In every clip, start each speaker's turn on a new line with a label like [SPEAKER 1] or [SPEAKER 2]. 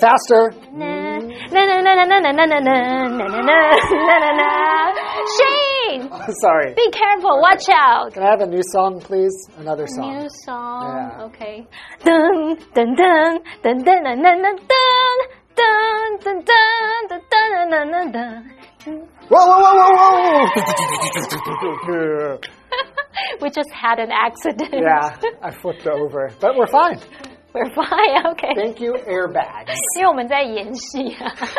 [SPEAKER 1] faster.
[SPEAKER 2] Shane,
[SPEAKER 1] Sorry.
[SPEAKER 2] be careful. Watch out.
[SPEAKER 1] Can I have a new song, please? Another song.
[SPEAKER 2] New song.
[SPEAKER 1] Yeah.
[SPEAKER 2] Okay. Dun dun dun dun dun dun dun dun dun dun dun dun dun dun dun dun.
[SPEAKER 1] Whoa, whoa, whoa, whoa, whoa!
[SPEAKER 2] We just had an accident.
[SPEAKER 1] yeah, I flipped over, but we're fine.
[SPEAKER 2] We're fine. Okay.
[SPEAKER 1] Thank you, airbags.
[SPEAKER 2] 因为我们在演戏啊。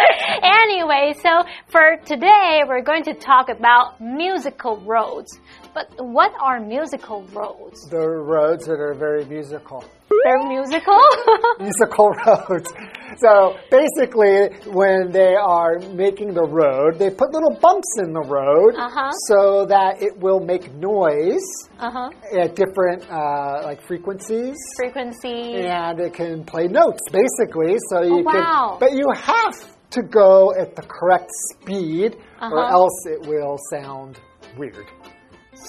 [SPEAKER 2] anyway, so for today, we're going to talk about musical roads. But what are musical roads?
[SPEAKER 1] The roads that are very musical.
[SPEAKER 2] They're musical?
[SPEAKER 1] musical roads. So basically, when they are making the road, they put little bumps in the road
[SPEAKER 2] Uh-huh.
[SPEAKER 1] so that it will make noise
[SPEAKER 2] uh huh.
[SPEAKER 1] at different uh, like frequencies.
[SPEAKER 2] Frequency.
[SPEAKER 1] and it can play notes basically. So you
[SPEAKER 2] Oh, wow.
[SPEAKER 1] can, but you have to go at the correct speed, or
[SPEAKER 2] Uh-huh.
[SPEAKER 1] else it will sound weird.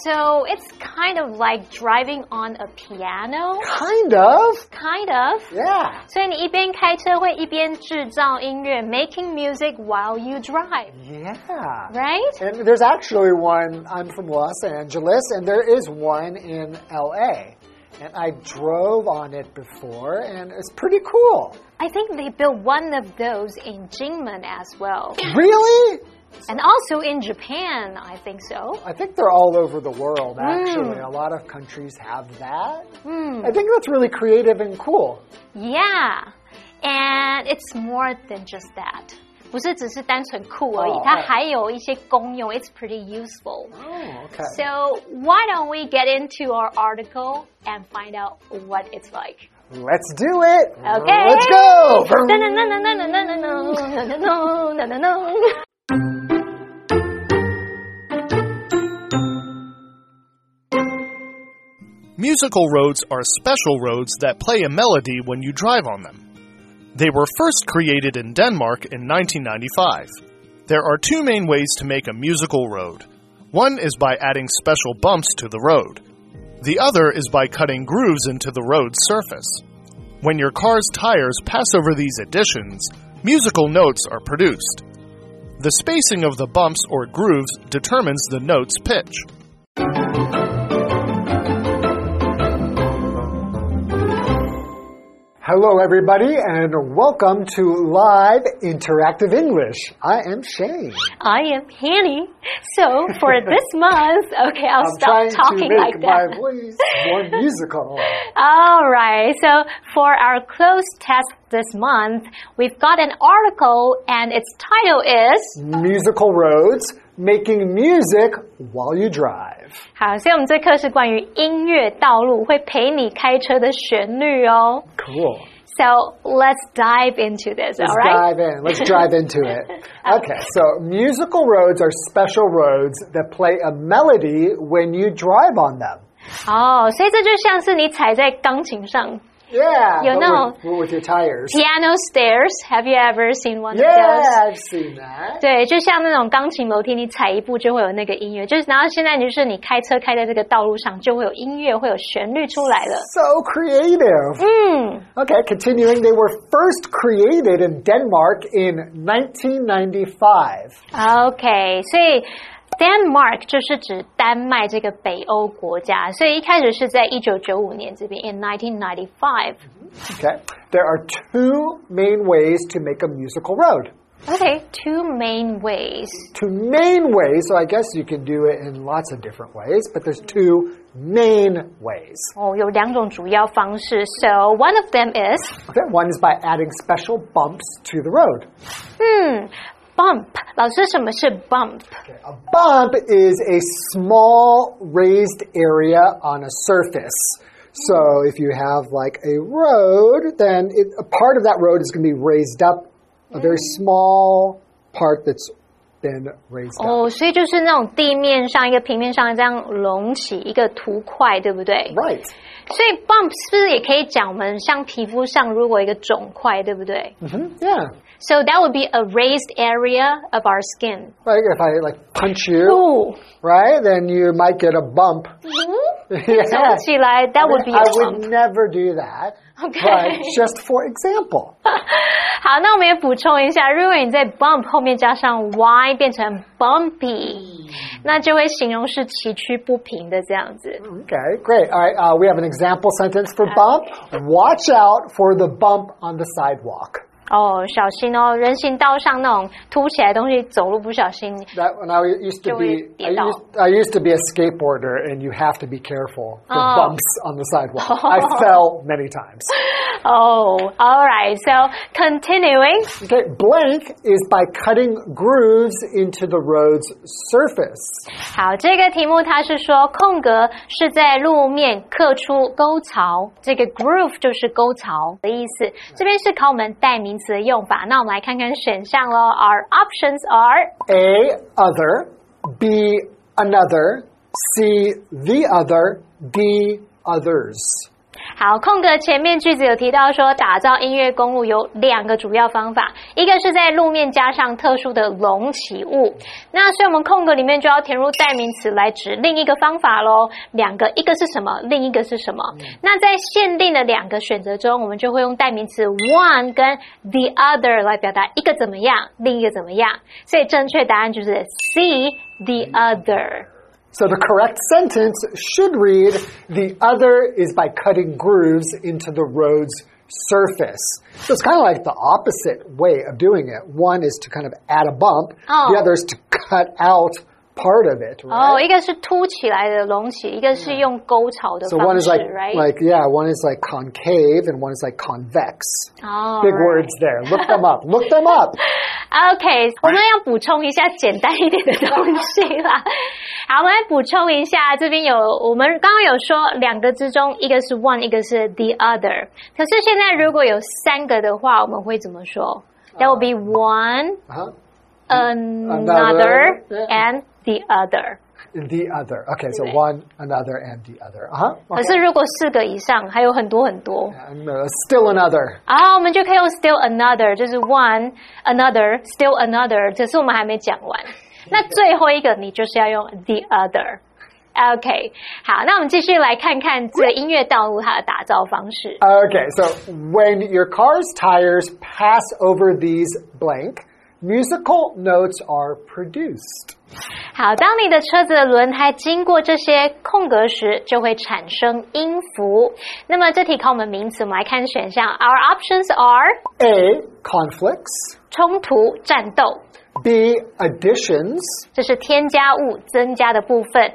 [SPEAKER 2] So it's kind of like driving on a piano.
[SPEAKER 1] Kind of,
[SPEAKER 2] Kind of.
[SPEAKER 1] yeah,
[SPEAKER 2] 所以你一边开车会一边制造音乐，making music while you drive,
[SPEAKER 1] yeah.
[SPEAKER 2] right?
[SPEAKER 1] And there's actually one. I'm from Los Angeles, and there is one in LA. And I drove on it before, and it's pretty cool.
[SPEAKER 2] I think they built one of those in Jinmen as well.
[SPEAKER 1] Really?
[SPEAKER 2] And also in Japan, I think so.
[SPEAKER 1] I think they're all over the world, actually. A lot of countries have that.
[SPEAKER 2] Hmm.
[SPEAKER 1] I think that's really creative and cool.
[SPEAKER 2] Yeah. And it's more than just that. 不是只是单纯酷而已，
[SPEAKER 1] 哦
[SPEAKER 2] 它还有一些功用。It's pretty useful.
[SPEAKER 1] Oh, okay.
[SPEAKER 2] So why don't we get into our article and find out what it's like?
[SPEAKER 1] Let's do it.
[SPEAKER 2] Okay.
[SPEAKER 1] Let's go.
[SPEAKER 3] Musical roads are special roads that play a melody when you drive on them. They were first created in Denmark in 1995. There are two main ways to make a musical road. One is by adding special bumps to the road. The other is by cutting grooves into the road's surface. When your car's tires pass over these additions, musical notes are produced. The spacing of the bumps or grooves determines the note's pitch.
[SPEAKER 1] Hello, everybody, and welcome to Live Interactive English. I am Shane.
[SPEAKER 2] I am Hanny. So for this month, okay, I'll
[SPEAKER 1] I'm
[SPEAKER 2] stop talking
[SPEAKER 1] make
[SPEAKER 2] like
[SPEAKER 1] my
[SPEAKER 2] that.
[SPEAKER 1] voice more musical.
[SPEAKER 2] All right. So for our close test this month, we've got an article and its title is
[SPEAKER 1] Musical roads, making music while you drive.
[SPEAKER 2] 好，所以我们这课是关于音乐道路会陪你开车的旋律哦。
[SPEAKER 1] Cool.
[SPEAKER 2] So let's dive into this,
[SPEAKER 1] Let's
[SPEAKER 2] all right?
[SPEAKER 1] dive in. Let's drive into it. Okay, so musical roads are special roads that play a melody when you drive on them.
[SPEAKER 2] 哦，所以这就像是你踩在钢琴上
[SPEAKER 1] Yeah,
[SPEAKER 2] You
[SPEAKER 1] but
[SPEAKER 2] know-
[SPEAKER 1] with, with your tires.
[SPEAKER 2] piano stairs. Have you ever seen one of
[SPEAKER 1] Yeah,
[SPEAKER 2] those?
[SPEAKER 1] I've seen that.
[SPEAKER 2] 对，就像那种钢琴楼梯，你踩一步就会有那个音乐。就是，然后现在就是你开车开在这个道路上，就会有音乐，会有旋律出来了。
[SPEAKER 1] So creative.
[SPEAKER 2] 嗯，
[SPEAKER 1] Okay, continuing. They were first created in Denmark in 1995.
[SPEAKER 2] OK，所以 Denmark 就是指丹麦这个北欧国家，所以一开始是在一九九五年这边，in 1995。
[SPEAKER 1] Okay, there are two main ways to make a musical road.
[SPEAKER 2] Okay, two main ways.
[SPEAKER 1] Two main ways, so I guess you can do it in lots of different ways, but there's two main ways.
[SPEAKER 2] 哦，有两种主要方式。So one of them is
[SPEAKER 1] Okay, one is by adding special bumps to the road.
[SPEAKER 2] 嗯 ，bump。老师，什么是 bump？
[SPEAKER 1] Okay, a bump is a small raised area on a surface. So if you have like a road, then it, a part of that road is going to be raised up, a very small part that's been raised up.
[SPEAKER 2] 哦，所以就是那种地面上一个平面上这样隆起一个凸块，对不对？
[SPEAKER 1] Right.
[SPEAKER 2] 所以 bump 是不是也可以讲我们像皮肤上如果有一个肿块，对不对
[SPEAKER 1] hmm Yeah.
[SPEAKER 2] ？So that would be a raised area of our skin.
[SPEAKER 1] Like if I like punch you,
[SPEAKER 2] 哦，
[SPEAKER 1] right, then you might get a bump.
[SPEAKER 2] 肿
[SPEAKER 1] yeah.
[SPEAKER 2] 起来，that would be
[SPEAKER 1] I
[SPEAKER 2] a
[SPEAKER 1] would
[SPEAKER 2] bump.
[SPEAKER 1] never do that.
[SPEAKER 2] Okay.
[SPEAKER 1] But just for example.
[SPEAKER 2] 好，那我们也补充一下，如果你在 bump 后面加上 y 变成 bumpy，那就会形容是崎岖不平的这样子。
[SPEAKER 1] Okay, great. All right, uh, we have an example sentence for bump. Watch out for the bump on the sidewalk.
[SPEAKER 2] 哦，小心哦，人行道上那种凸起来的东西，走路不小心
[SPEAKER 1] That when I used to
[SPEAKER 2] Joey
[SPEAKER 1] be, I
[SPEAKER 2] 跌倒。
[SPEAKER 1] used, I used to be a skateboarder, and you have to be careful for
[SPEAKER 2] Oh.
[SPEAKER 1] bumps on the sidewalk. I fell many times.
[SPEAKER 2] Oh, all right. So continuing.
[SPEAKER 1] Okay, blank is by cutting grooves into the road's surface.
[SPEAKER 2] 好，这个题目它是说空格是在路面刻出沟槽，这个 groove 就是沟槽的意思。这边是考我们代名词 的用法。那我们来看看选项喽。Our options are
[SPEAKER 1] A, other. B, another. C, the other. D, others.
[SPEAKER 2] 好，空格前面句子有提到说，打造音乐公路有两个主要方法，一个是在路面加上特殊的隆起物，那所以我们空格里面就要填入代名词来指另一个方法喽。两个，一个是什么，另一个是什么？那在限定的两个选择中，我们就会用代名词 one 跟 the other 来表达一个怎么样，另一个怎么样。所以正确答案就是 C the other。
[SPEAKER 1] So the correct sentence should read, the other is by cutting grooves into the road's surface. So it's kind of like the opposite way of doing it. One is to kind of add a bump,
[SPEAKER 2] Oh.
[SPEAKER 1] the other is to cut out part of it,
[SPEAKER 2] 哦，
[SPEAKER 1] right?
[SPEAKER 2] 一个是凸起来的隆起，一个是用沟槽的
[SPEAKER 1] So
[SPEAKER 2] 方
[SPEAKER 1] one is
[SPEAKER 2] 式
[SPEAKER 1] like,
[SPEAKER 2] ，right？
[SPEAKER 1] like, yeah, one is like concave and one is like convex.
[SPEAKER 2] 哦
[SPEAKER 1] Big
[SPEAKER 2] right
[SPEAKER 1] words there. Look them up. Look them up.
[SPEAKER 2] OK，我们要补充一下简单一点的东西啦。好，我们来补充一下，这边有我们刚刚有说两个之中，一个是 one，一个是 the other。可是现在如果有三个的话，我们会怎么说？That will be one,
[SPEAKER 1] Uh-huh.
[SPEAKER 2] another,
[SPEAKER 1] yeah.
[SPEAKER 2] and the other。
[SPEAKER 1] The other. Okay, so
[SPEAKER 2] Okay.
[SPEAKER 1] one, another, and the other. Uh-huh.
[SPEAKER 2] 可是如果四个以上，还有很多很多。
[SPEAKER 1] And, uh, still another.
[SPEAKER 2] 啊，我们就可以用 still another，就是 one another still another，只是我们还没讲完。那最后一个你就是要用 the other。OK，好，那我们继续来看看这个音乐道路它的打造方式。
[SPEAKER 1] Okay, so when your car's tires pass over these blank, Musical notes are produced.
[SPEAKER 2] 好，当你的车子的轮胎经过这些空格时，就会产生音符。那么这题考我们名词，我们来看选项。Our options are
[SPEAKER 1] A, conflicts.
[SPEAKER 2] 冲突、战斗
[SPEAKER 1] ，B, additions.
[SPEAKER 2] 这是添加物、增加的部分。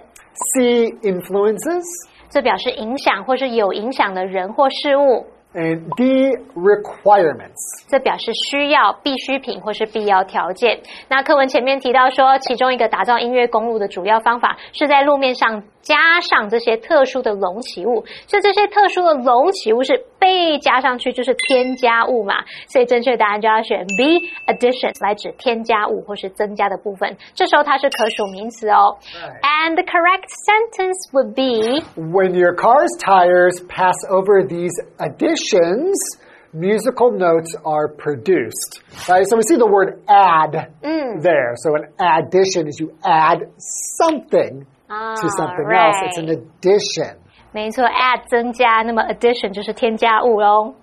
[SPEAKER 1] C, influences.
[SPEAKER 2] 这表示影响或是有影响的人或事物。
[SPEAKER 1] And D, requirements.
[SPEAKER 2] 这表示需要、必需品或是必要条件。那课文前面提到说，其中一个打造音乐公路的主要方法是在路面上加上这些特殊的隆起物。所以这些特殊的隆起物是被加上去，就是添加物嘛。所以正确答案就要选 B addition 来指添加物或是增加的部分。这时候它是可数名词哦。And the correct sentence would be
[SPEAKER 1] When your car's tires pass over these additions, musical notes are produced. Right? So we see the word add there. So an addition is you add something to something else. It's an addition.
[SPEAKER 2] 没错，add 增加，那么 addition 就是添加物喽。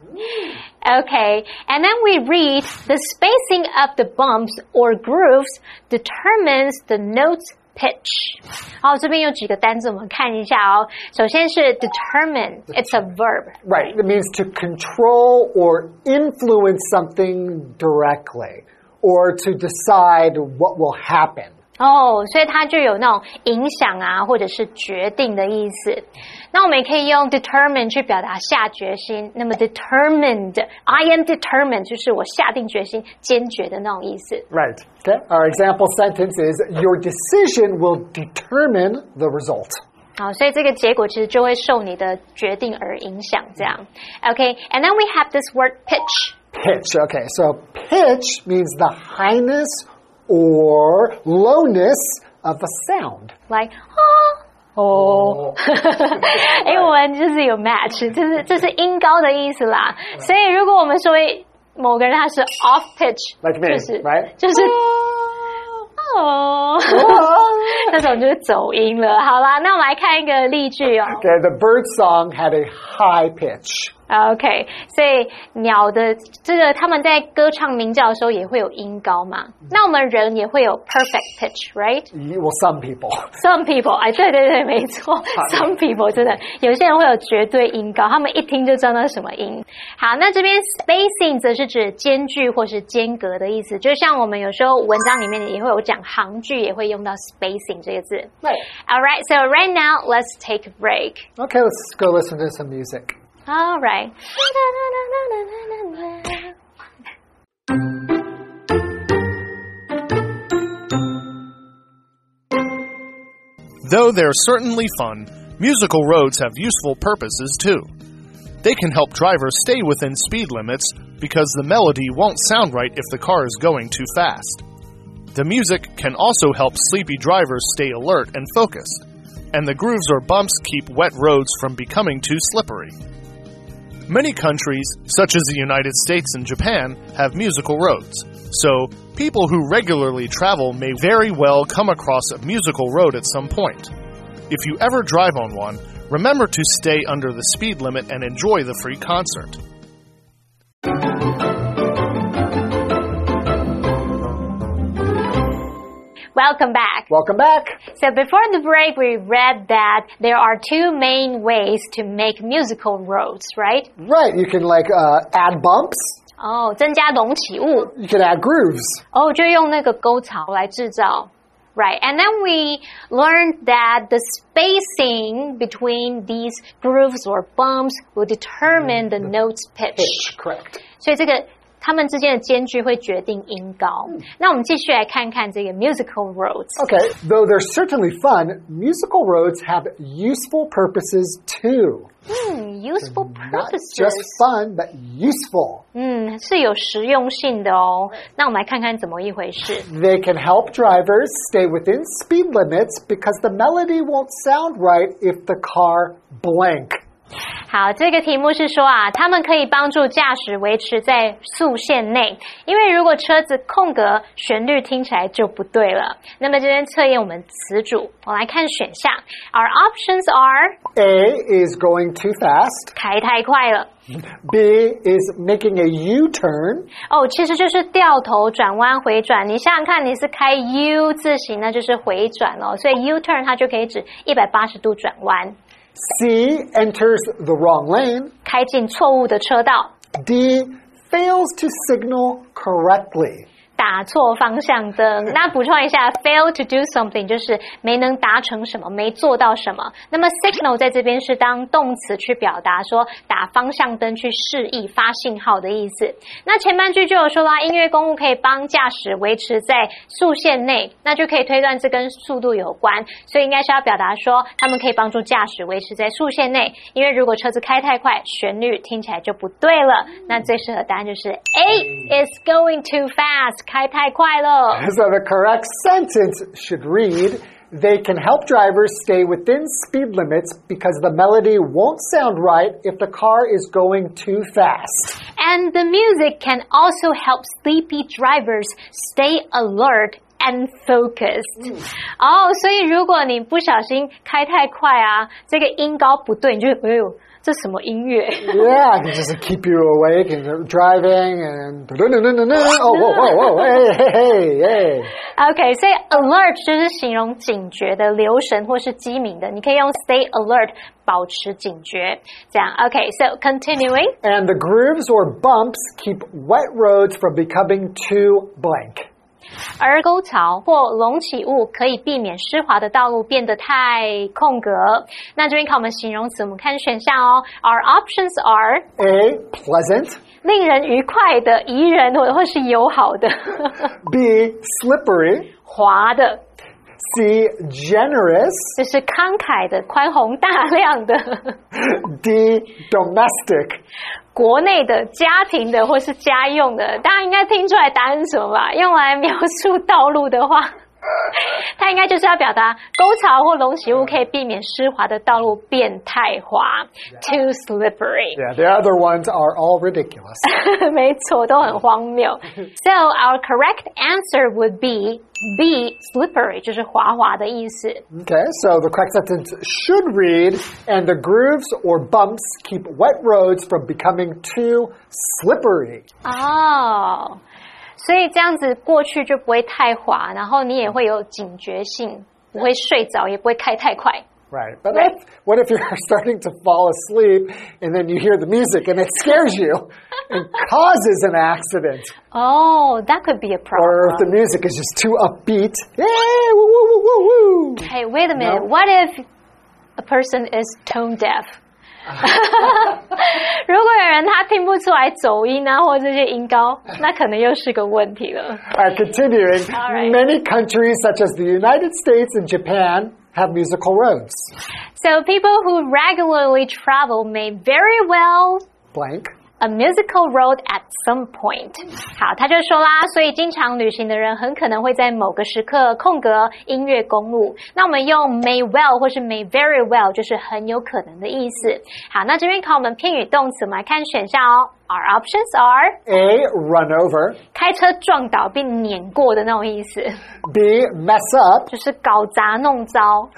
[SPEAKER 2] Okay, and then we read the spacing of the bumps or grooves determines the note's pitch. 好，这边有几个单词，我们看一下哦。首先是 determine, it's a verb.
[SPEAKER 1] Right. It means to control or influence something directly or to decide what will happen.
[SPEAKER 2] 哦，所以它就有那种影响啊，或者是决定的意思。那我们也可以用 determine 去表达下决心。那么 determined，I am determined 就是我下定决心、坚决的那种意思。
[SPEAKER 1] Right. Okay. Our example sentence is Your decision will determine the result.
[SPEAKER 2] 好，所以这个结果其实就会受你的决定而影响。这样，OK，and、then we have this word pitch。
[SPEAKER 1] Pitch. Okay. So pitch means the highness or lowness of a sound.
[SPEAKER 2] like 哦哦，英文就是有 match，就是这是音高的意思啦。所以如果我们说某个人他是 off pitch，
[SPEAKER 1] Like me,
[SPEAKER 2] 就是
[SPEAKER 1] right?
[SPEAKER 2] 就是哦，那种就是走音了。好啦，那我们来看一个例句哦。
[SPEAKER 1] Okay, the bird song had a high pitch.
[SPEAKER 2] OK，所以鸟的这个他们在歌唱鸣叫的时候也会有音高嘛？那我们人也会有 perfect pitch，right？
[SPEAKER 1] Well, some people.
[SPEAKER 2] Some people，哎，对对对，没错，Some people 真的有些人会有绝对音高，他们一听就知道那是什么音。好，那这边 spacing 则是指间距或是间隔的意思，就像我们有时候文章里面也会有讲行距，也会用到 spacing 这个字。
[SPEAKER 1] Right.
[SPEAKER 2] All right, so right now let's take a break.
[SPEAKER 1] Okay, let's go listen to some music.
[SPEAKER 2] All right.
[SPEAKER 3] Though they're certainly fun, musical roads have useful purposes too. They can help drivers stay within speed limits because the melody won't sound right if the car is going too fast. The music can also help sleepy drivers stay alert and focused, and the grooves or bumps keep wet roads from becoming too slippery. Many countries, such as the United States and Japan, have musical roads, so people who regularly travel may very well come across a musical road at some point. If you ever drive on one, remember to stay under the speed limit and enjoy the free concert.
[SPEAKER 2] Welcome back.
[SPEAKER 1] Welcome back.
[SPEAKER 2] So before the break, we read that there are two main ways to make musical roads, right?
[SPEAKER 1] Right, you can like uh, add bumps.
[SPEAKER 2] 哦，增加隆起物。
[SPEAKER 1] You can add grooves.
[SPEAKER 2] 哦，就用那个沟槽来制造。Right, and then we learned that the spacing between these grooves or bumps will determine the note's pitch.
[SPEAKER 1] Pitch, correct.
[SPEAKER 2] 所以这个 它们之间的间距会决定音高。那我们继续来看看这个 musical roads。
[SPEAKER 1] Okay, though they're certainly fun, musical roads have useful purposes too.
[SPEAKER 2] 嗯，useful
[SPEAKER 1] Not
[SPEAKER 2] purposes。
[SPEAKER 1] just fun, but useful.
[SPEAKER 2] 嗯，是有实用性的哦。那我们来看看怎么一回事。
[SPEAKER 1] They can help drivers stay within speed limits because the melody won't sound right if the car blank.
[SPEAKER 2] 好，这个题目是说啊，他们可以帮助驾驶维持在速限内，因为如果车子空格，旋律听起来就不对了。那么这边测验我们词组，我来看选项。Our options are
[SPEAKER 1] A is going too fast.
[SPEAKER 2] 开太快了。
[SPEAKER 1] B is making a U-turn.
[SPEAKER 2] 哦，其实就是掉头转弯回转。你想想看，你是开 U 字形，那就是回转哦，所以 U turn 它就可以指一百八十度转弯，
[SPEAKER 1] C enters the wrong lane.
[SPEAKER 2] 开进错误的车道。
[SPEAKER 1] D fails to signal correctly.
[SPEAKER 2] 打错方向灯。那补充一下，fail to do something 就是没能达成什么，没做到什么。那么 signal 在这边是当动词去表达说打方向灯去示意发信号的意思。那前半句就有说啦，音乐公务可以帮驾驶维持在速线内，那就可以推断这跟速度有关，所以应该是要表达说他们可以帮助驾驶维持在速线内，因为如果车子开太快，旋律听起来就不对了。那最适合答案就是 A is going too fast，开太快了。
[SPEAKER 1] So the correct sentence should read, they can help drivers stay within speed limits because the melody won't sound right if the car is going too fast.
[SPEAKER 2] And the music can also help sleepy drivers stay alert and focused. 哦，所以如果你不小心开太快啊，这个音高不对，你就哎呦， 这什么音乐？
[SPEAKER 1] Yeah, it can just keep you awake and you're driving and oh whoa whoa whoa hey hey hey hey.
[SPEAKER 2] OK，所以 alert 就是形容警觉的、留神或是机敏的，你可以用 stay alert 保持警觉。这样 OK，so、continuing。
[SPEAKER 1] And the grooves or bumps keep wet roads from becoming too blank.
[SPEAKER 2] 而沟槽或隆起物可以避免湿滑的道路变得太空格。那这边看我们形容词，我们看选项哦。Our options are
[SPEAKER 1] A, pleasant.
[SPEAKER 2] 令人愉快的、宜人或或是友好的、
[SPEAKER 1] B, slippery.
[SPEAKER 2] 滑的。
[SPEAKER 1] C. Generous.
[SPEAKER 2] 这是慷慨的、宽宏大量的。
[SPEAKER 1] D. Domestic.
[SPEAKER 2] 国内的、家庭的或是家用的，大家应该听出来答案是什么吧？用来描述道路的话，它应该就是要表达沟槽或隆起物可以避免湿滑的道路变太滑，too slippery。
[SPEAKER 1] Yeah, the other ones are all ridiculous.
[SPEAKER 2] 没错，都很荒谬。So our correct answer would be B, slippery，就是滑滑的意思。
[SPEAKER 1] Okay, so the correct sentence should read, and the grooves or bumps keep wet roads from becoming too slippery.
[SPEAKER 2] 哦， 所以这样子过去就不会太滑，然后你也会有警觉性，不会睡着，也不会开太快。
[SPEAKER 1] Right. But
[SPEAKER 2] Right.
[SPEAKER 1] What, what if you're starting to fall asleep and then you hear the music and it scares you and causes an accident?
[SPEAKER 2] Oh, that could be a
[SPEAKER 1] Or if the
[SPEAKER 2] problem.
[SPEAKER 1] music is just too upbeat. Hey, woo, woo, woo, woo, woo.
[SPEAKER 2] Hey, wait a minute.
[SPEAKER 1] No.
[SPEAKER 2] What if a person is tone deaf? 如果有人他听不出来走音啊，或者这些音高，那可能又是个问题了。
[SPEAKER 1] All right, continuing.
[SPEAKER 2] All right.
[SPEAKER 1] Many countries, such as the United States and Japan, have musical roads.
[SPEAKER 2] So people who regularly travel may very well
[SPEAKER 1] Blank.
[SPEAKER 2] a musical road at some point。好，他就说啦，所以经常旅行的人很可能会在某个时刻空格音乐公路。那我们用 may well 或是 may very well，就是很有可能的意思。好，那这边考我们片语动词，我们来看选项哦。Our options are
[SPEAKER 1] A. Run over.
[SPEAKER 2] 开车撞倒并碾过的那种意思
[SPEAKER 1] ，B. Mess up.
[SPEAKER 2] 就是搞砸弄糟、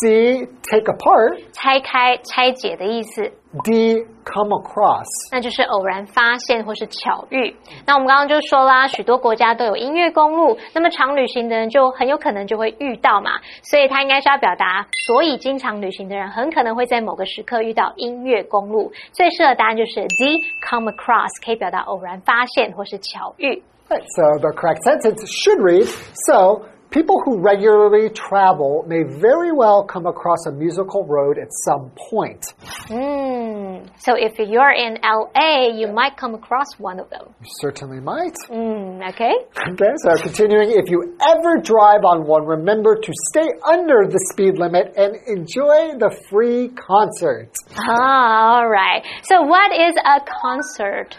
[SPEAKER 1] C. Take apart.
[SPEAKER 2] 拆开、拆解的意思。
[SPEAKER 1] D. Come across.
[SPEAKER 2] 那就是偶然发现或是巧遇。那我们刚刚就说啦，许多国家都有音乐公路，那么常旅行的人就很有可能就会遇到嘛，所以它应该是要表达，所以经常旅行的人很可能会在某个时刻遇到音乐公路。最适合答案就是 D，come across，可以表达偶然发现或是巧遇。
[SPEAKER 1] Right, so the correct sentence should read So, people who regularly travel may very well come across a musical road at some point.
[SPEAKER 2] Mm. So if you're in LA, you might come across one of them.
[SPEAKER 1] You certainly might.
[SPEAKER 2] Mm, okay.
[SPEAKER 1] Okay, so continuing, if you ever drive on one, remember to stay under the speed limit and enjoy the free concert.
[SPEAKER 2] Ah, all right. So what is a concert?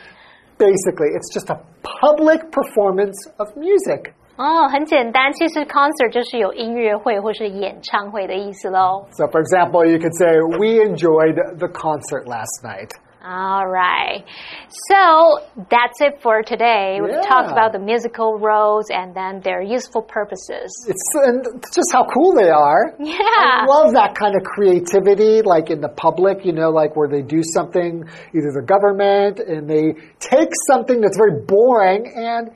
[SPEAKER 1] Basically, it's just a public performance of music.
[SPEAKER 2] 哦，很简单，其实 concert 就是有音乐会或是演唱会的意思喽。
[SPEAKER 1] So, for example, you could say, We enjoyed the concert last night.
[SPEAKER 2] All right. So that's it for today. We've talked
[SPEAKER 1] Yeah.
[SPEAKER 2] about the musical roles and then their useful purposes.
[SPEAKER 1] It's, and it's just how cool they are. I
[SPEAKER 2] Yeah.
[SPEAKER 1] love that kind of creativity, like in the public, you know, like where they do something, either the government, and they take something that's very boring and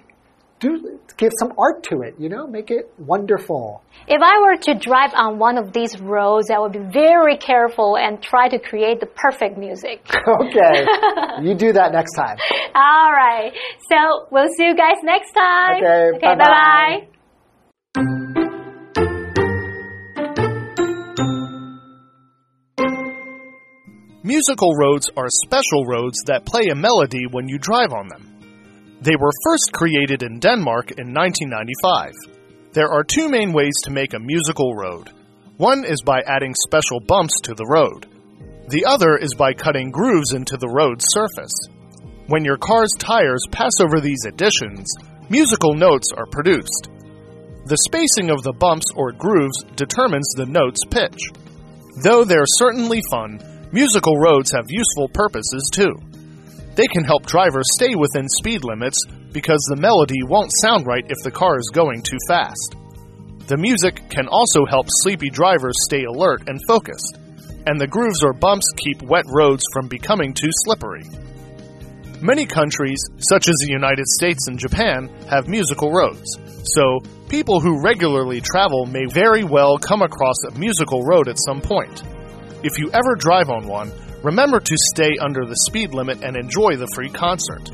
[SPEAKER 1] do give some art to it, you know, make it wonderful.
[SPEAKER 2] If I were to drive on one of these roads, I would be very careful and try to create the perfect music.
[SPEAKER 1] Okay, you do that next time.
[SPEAKER 2] All right. So we'll see you guys next time.
[SPEAKER 1] Okay,
[SPEAKER 2] Okay.
[SPEAKER 1] bye-bye.
[SPEAKER 2] bye.
[SPEAKER 3] Musical roads are special roads that play a melody when you drive on them. They were first created in Denmark in 1995. There are two main ways to make a musical road. One is by adding special bumps to the road. The other is by cutting grooves into the road's surface. When your car's tires pass over these additions, musical notes are produced. The spacing of the bumps or grooves determines the note's pitch. Though they're certainly fun, musical roads have useful purposes too. They can help drivers stay within speed limits because the melody won't sound right if the car is going too fast. The music can also help sleepy drivers stay alert and focused, and the grooves or bumps keep wet roads from becoming too slippery. Many countries, such as the United States and Japan, have musical roads, so people who regularly travel may very well come across a musical road at some point. If you ever drive on one, remember to stay under the speed limit and enjoy the free concert.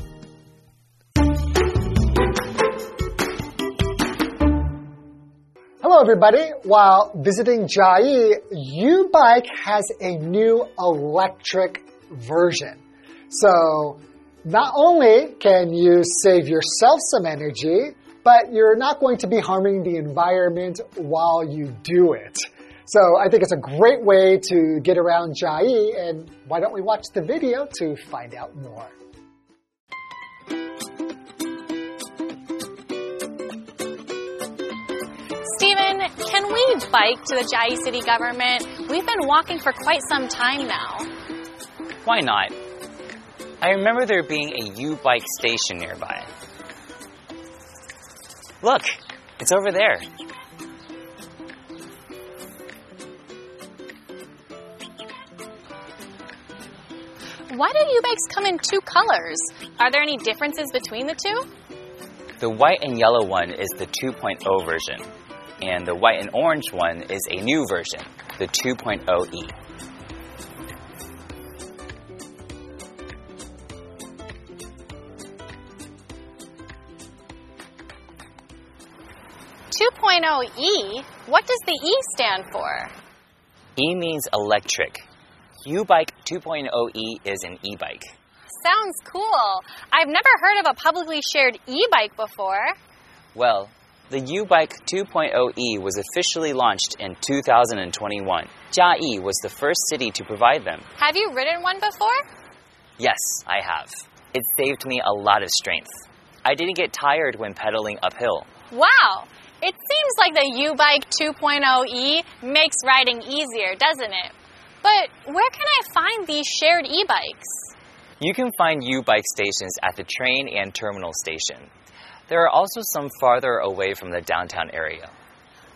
[SPEAKER 1] Hello, everybody. While visiting Chiayi, U-Bike has a new electric version. So, not only can you save yourself some energy, but you're not going to be harming the environment while you do it. So I think it's a great way to get around Chiayi, and why don't we watch the video to find out more?
[SPEAKER 4] Stephen, can we bike to the Chiayi city government? We've been walking for quite some time now.
[SPEAKER 5] Why not? I remember there being a U bike station nearby. Look, it's over there.
[SPEAKER 4] Why do U-bikes come in two colors? Are there any differences between the two?
[SPEAKER 5] The white and yellow one is the 2.0 version, and the white and orange one is a new version, the 2.0e.
[SPEAKER 4] Two oh, oh E? What does the E stand for?
[SPEAKER 5] E means electric. U-Bike 2.0e is an e-bike.
[SPEAKER 4] Sounds cool. I've never heard of a publicly shared e-bike before.
[SPEAKER 5] Well, the U-Bike 2.0e was officially launched in 2021. Chiayi was the first city to provide them.
[SPEAKER 4] Have you ridden one before?
[SPEAKER 5] Yes, I have. It saved me a lot of strength. I didn't get tired when pedaling uphill.
[SPEAKER 4] Wow! It seems like the U-Bike 2.0e makes riding easier, doesn't it? But where can I find these shared e-bikes?
[SPEAKER 5] You can find U-Bike stations at the train and terminal station. There are also some farther away from the downtown area.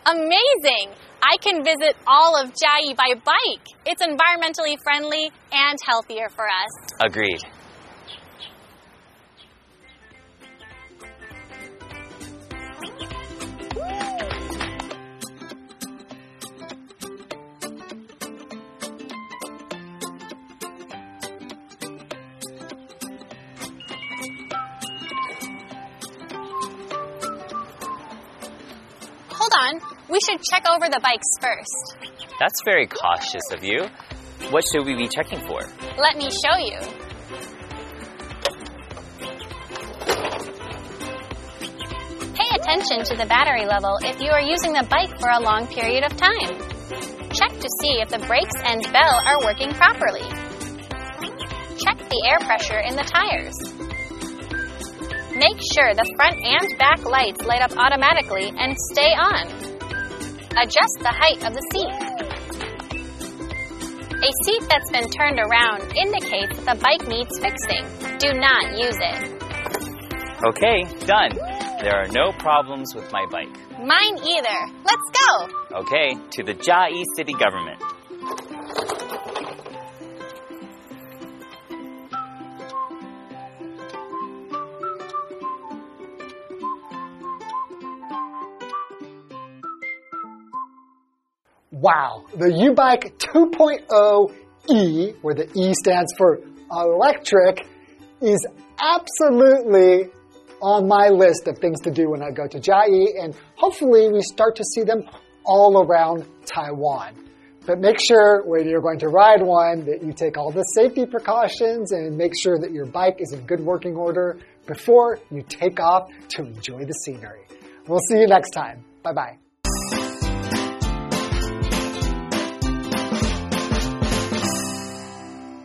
[SPEAKER 4] Amazing! I can visit all of Chiayi by bike. It's environmentally friendly and healthier for us.
[SPEAKER 5] Agreed.
[SPEAKER 4] We should check over the bikes first.
[SPEAKER 5] That's very cautious of you. What should we be checking for?
[SPEAKER 4] Let me show you. Pay attention to the battery level if you are using the bike for a long period of time. Check to see if the brakes and bell are working properly. Check the air pressure in the tires. Make sure the front and back lights light up automatically and stay on. Adjust the height of the seat. A seat that's been turned around indicates the bike needs fixing. Do not use it.
[SPEAKER 5] Okay, done. There are no problems with my bike.
[SPEAKER 4] Mine either. Let's go.
[SPEAKER 5] Okay, to the Chiayi city government.
[SPEAKER 1] Wow, the U-Bike 2.0e, where the E stands for electric, is absolutely on my list of things to do when I go to Chiayi, and hopefully we start to see them all around Taiwan. But make sure when you're going to ride one that you take all the safety precautions and make sure that your bike is in good working order before you take off to enjoy the scenery. We'll see you next time. Bye bye.